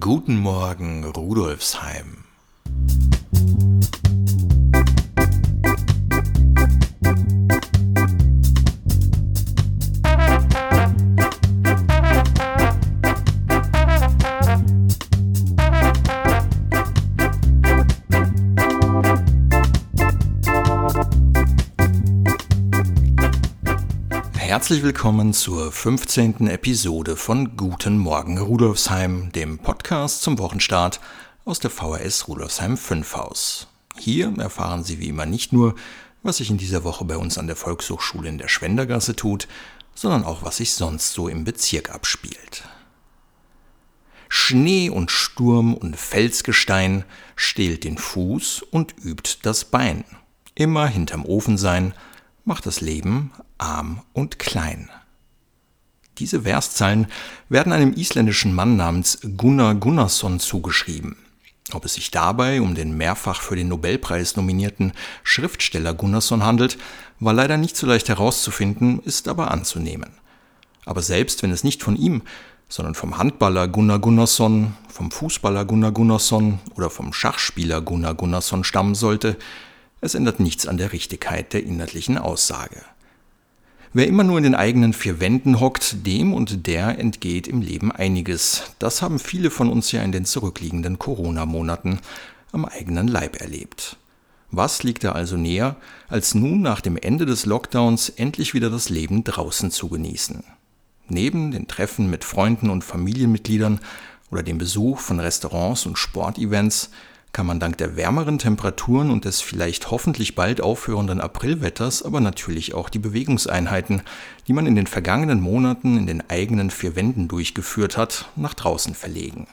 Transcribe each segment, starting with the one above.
Guten Morgen, Rudolfsheim. Herzlich willkommen zur 15. Episode von Guten Morgen Rudolfsheim, dem Podcast zum Wochenstart aus der VHS Rudolfsheim 5 Haus. Hier erfahren Sie wie immer nicht nur, was sich in dieser Woche bei uns an der Volkshochschule in der Schwendergasse tut, sondern auch, was sich sonst so im Bezirk abspielt. Schnee und Sturm und Felsgestein stehlt den Fuß und übt das Bein. Immer hinterm Ofen sein, macht das Leben arm und klein. Diese Verszeilen werden einem isländischen Mann namens Gunnar Gunnarsson zugeschrieben. Ob es sich dabei um den mehrfach für den Nobelpreis nominierten Schriftsteller Gunnarsson handelt, war leider nicht so leicht herauszufinden, ist aber anzunehmen. Aber selbst wenn es nicht von ihm, sondern vom Handballer Gunnar Gunnarsson, vom Fußballer Gunnar Gunnarsson oder vom Schachspieler Gunnar Gunnarsson stammen sollte, es ändert nichts an der Richtigkeit der inhaltlichen Aussage. Wer immer nur in den eigenen vier Wänden hockt, dem und der entgeht im Leben einiges. Das haben viele von uns ja in den zurückliegenden Corona-Monaten am eigenen Leib erlebt. Was liegt da also näher, als nun nach dem Ende des Lockdowns endlich wieder das Leben draußen zu genießen? Neben den Treffen mit Freunden und Familienmitgliedern oder dem Besuch von Restaurants und Sportevents kann man dank der wärmeren Temperaturen und des vielleicht hoffentlich bald aufhörenden Aprilwetters aber natürlich auch die Bewegungseinheiten, die man in den vergangenen Monaten in den eigenen vier Wänden durchgeführt hat, nach draußen verlegen.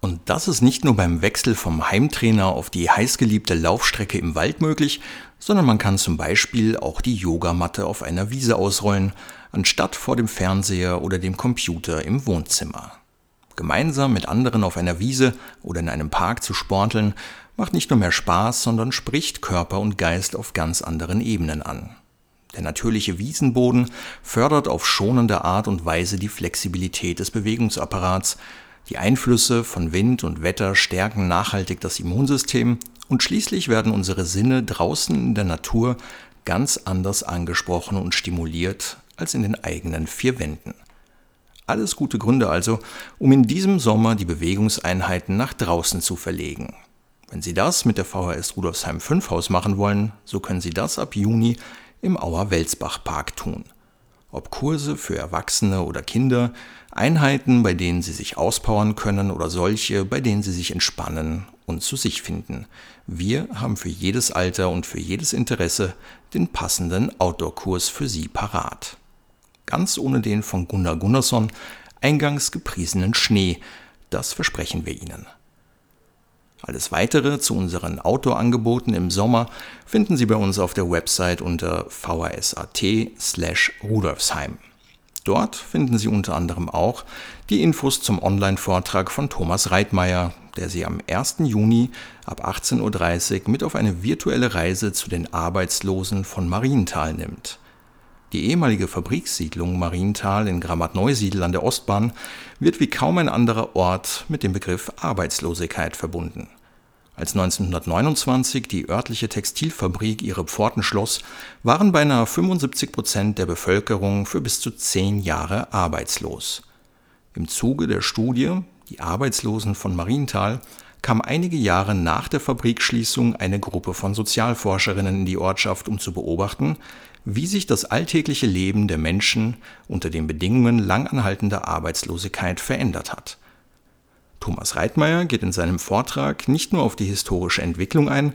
Und das ist nicht nur beim Wechsel vom Heimtrainer auf die heißgeliebte Laufstrecke im Wald möglich, sondern man kann zum Beispiel auch die Yogamatte auf einer Wiese ausrollen, anstatt vor dem Fernseher oder dem Computer im Wohnzimmer. Gemeinsam mit anderen auf einer Wiese oder in einem Park zu sporteln, macht nicht nur mehr Spaß, sondern spricht Körper und Geist auf ganz anderen Ebenen an. Der natürliche Wiesenboden fördert auf schonende Art und Weise die Flexibilität des Bewegungsapparats, die Einflüsse von Wind und Wetter stärken nachhaltig das Immunsystem und schließlich werden unsere Sinne draußen in der Natur ganz anders angesprochen und stimuliert als in den eigenen vier Wänden. Alles gute Gründe also, um in diesem Sommer die Bewegungseinheiten nach draußen zu verlegen. Wenn Sie das mit der VHS Rudolfsheim 5 Haus machen wollen, so können Sie das ab Juni im Auer Welsbach Park tun. Ob Kurse für Erwachsene oder Kinder, Einheiten, bei denen Sie sich auspowern können oder solche, bei denen Sie sich entspannen und zu sich finden. Wir haben für jedes Alter und für jedes Interesse den passenden Outdoor-Kurs für Sie parat ganz ohne den von Gunnar Gunnarsson eingangs gepriesenen Schnee, das versprechen wir Ihnen. Alles weitere zu unseren Outdoor-Angeboten im Sommer finden Sie bei uns auf der Website unter vhs.at slash rudolfsheim. Dort finden Sie unter anderem auch die Infos zum Online-Vortrag von Thomas Reitmeier, der Sie am 1. Juni ab 18.30 Uhr mit auf eine virtuelle Reise zu den Arbeitslosen von Marienthal nimmt. Die ehemalige Fabrikssiedlung Marienthal in Grammat-Neusiedl an der Ostbahn wird wie kaum ein anderer Ort mit dem Begriff Arbeitslosigkeit verbunden. Als 1929 die örtliche Textilfabrik ihre Pforten schloss, waren beinahe 75 Prozent der Bevölkerung für bis zu zehn Jahre arbeitslos. Im Zuge der Studie Die Arbeitslosen von Marienthal kam einige Jahre nach der Fabrikschließung eine Gruppe von Sozialforscherinnen in die Ortschaft, um zu beobachten, wie sich das alltägliche Leben der Menschen unter den Bedingungen langanhaltender Arbeitslosigkeit verändert hat. Thomas Reitmeier geht in seinem Vortrag nicht nur auf die historische Entwicklung ein,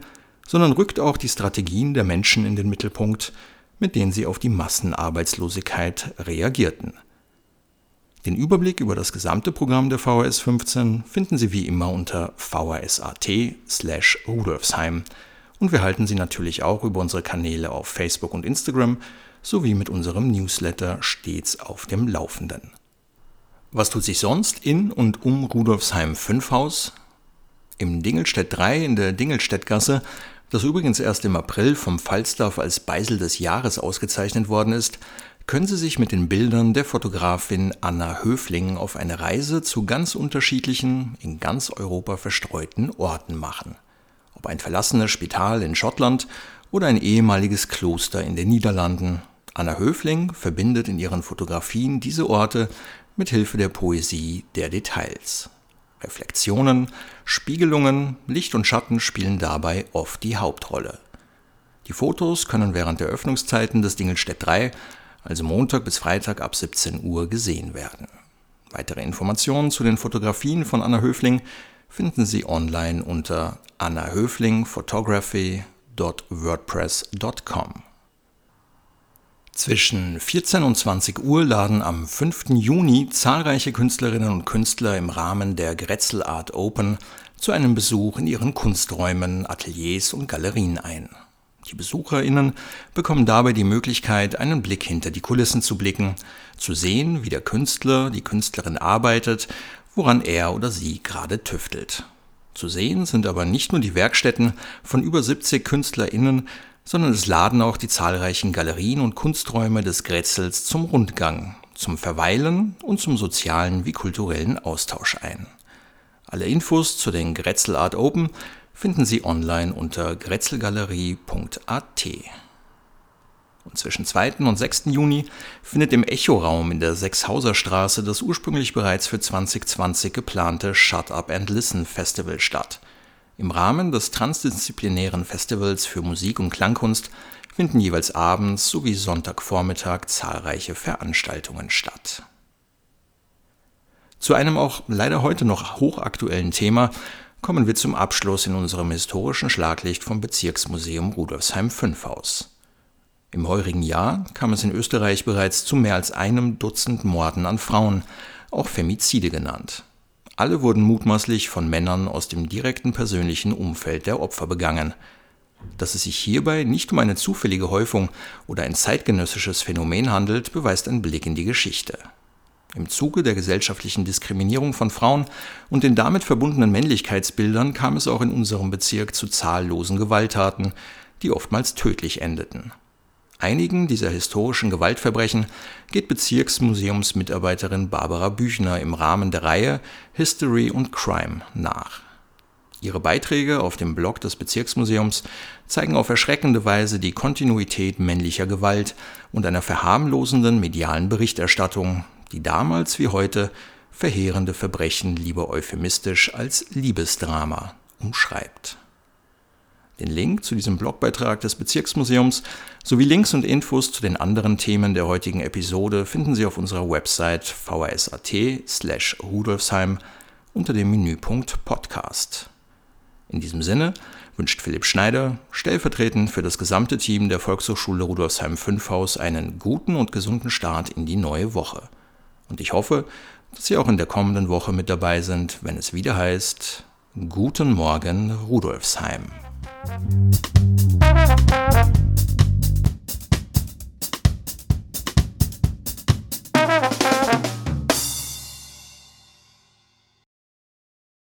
sondern rückt auch die Strategien der Menschen in den Mittelpunkt, mit denen sie auf die Massenarbeitslosigkeit reagierten. Den Überblick über das gesamte Programm der VHS 15 finden Sie wie immer unter vhs.at slash Rudolfsheim und wir halten Sie natürlich auch über unsere Kanäle auf Facebook und Instagram sowie mit unserem Newsletter stets auf dem Laufenden. Was tut sich sonst in und um Rudolfsheim 5 Haus? Im Dingelstedt 3 in der Dingelstädtgasse, das übrigens erst im April vom Falstaff als Beisel des Jahres ausgezeichnet worden ist, können Sie sich mit den Bildern der Fotografin Anna Höfling auf eine Reise zu ganz unterschiedlichen, in ganz Europa verstreuten Orten machen. Ob ein verlassenes Spital in Schottland oder ein ehemaliges Kloster in den Niederlanden. Anna Höfling verbindet in ihren Fotografien diese Orte mit Hilfe der Poesie der Details. Reflexionen, Spiegelungen, Licht und Schatten spielen dabei oft die Hauptrolle. Die Fotos können während der Öffnungszeiten des Dingelstedt 3 also Montag bis Freitag ab 17 Uhr gesehen werden. Weitere Informationen zu den Fotografien von Anna Höfling finden Sie online unter annahöflingphotography.wordpress.com. Zwischen 14 und 20 Uhr laden am 5. Juni zahlreiche Künstlerinnen und Künstler im Rahmen der Grätzl Art Open zu einem Besuch in ihren Kunsträumen, Ateliers und Galerien ein. Die BesucherInnen bekommen dabei die Möglichkeit, einen Blick hinter die Kulissen zu blicken, zu sehen, wie der Künstler, die Künstlerin arbeitet, woran er oder sie gerade tüftelt. Zu sehen sind aber nicht nur die Werkstätten von über 70 KünstlerInnen, sondern es laden auch die zahlreichen Galerien und Kunsträume des Grätzels zum Rundgang, zum Verweilen und zum sozialen wie kulturellen Austausch ein. Alle Infos zu den Grätzl Art Open finden Sie online unter grätzelgalerie.at. Und zwischen 2. und 6. Juni findet im Echoraum in der Sechshauser Straße das ursprünglich bereits für 2020 geplante Shut Up and Listen Festival statt. Im Rahmen des transdisziplinären Festivals für Musik und Klangkunst finden jeweils abends sowie Sonntagvormittag zahlreiche Veranstaltungen statt. Zu einem auch leider heute noch hochaktuellen Thema kommen wir zum Abschluss in unserem historischen Schlaglicht vom Bezirksmuseum Rudolfsheim 5 Haus. Im heurigen Jahr kam es in Österreich bereits zu mehr als einem Dutzend Morden an Frauen, auch Femizide genannt. Alle wurden mutmaßlich von Männern aus dem direkten persönlichen Umfeld der Opfer begangen. Dass es sich hierbei nicht um eine zufällige Häufung oder ein zeitgenössisches Phänomen handelt, beweist ein Blick in die Geschichte. Im Zuge der gesellschaftlichen Diskriminierung von Frauen und den damit verbundenen Männlichkeitsbildern kam es auch in unserem Bezirk zu zahllosen Gewalttaten, die oftmals tödlich endeten. Einigen dieser historischen Gewaltverbrechen geht Bezirksmuseumsmitarbeiterin Barbara Büchner im Rahmen der Reihe History und Crime nach. Ihre Beiträge auf dem Blog des Bezirksmuseums zeigen auf erschreckende Weise die Kontinuität männlicher Gewalt und einer verharmlosenden medialen Berichterstattung, die damals wie heute verheerende Verbrechen lieber euphemistisch als Liebesdrama umschreibt. Den Link zu diesem Blogbeitrag des Bezirksmuseums sowie Links und Infos zu den anderen Themen der heutigen Episode finden Sie auf unserer Website vhs.at slash rudolfsheim unter dem Menüpunkt Podcast. In diesem Sinne wünscht Philipp Schneider, stellvertretend für das gesamte Team der Volkshochschule Rudolfsheim 5 Haus, einen guten und gesunden Start in die neue Woche. Und ich hoffe, dass Sie auch in der kommenden Woche mit dabei sind, wenn es wieder heißt Guten Morgen Rudolfsheim.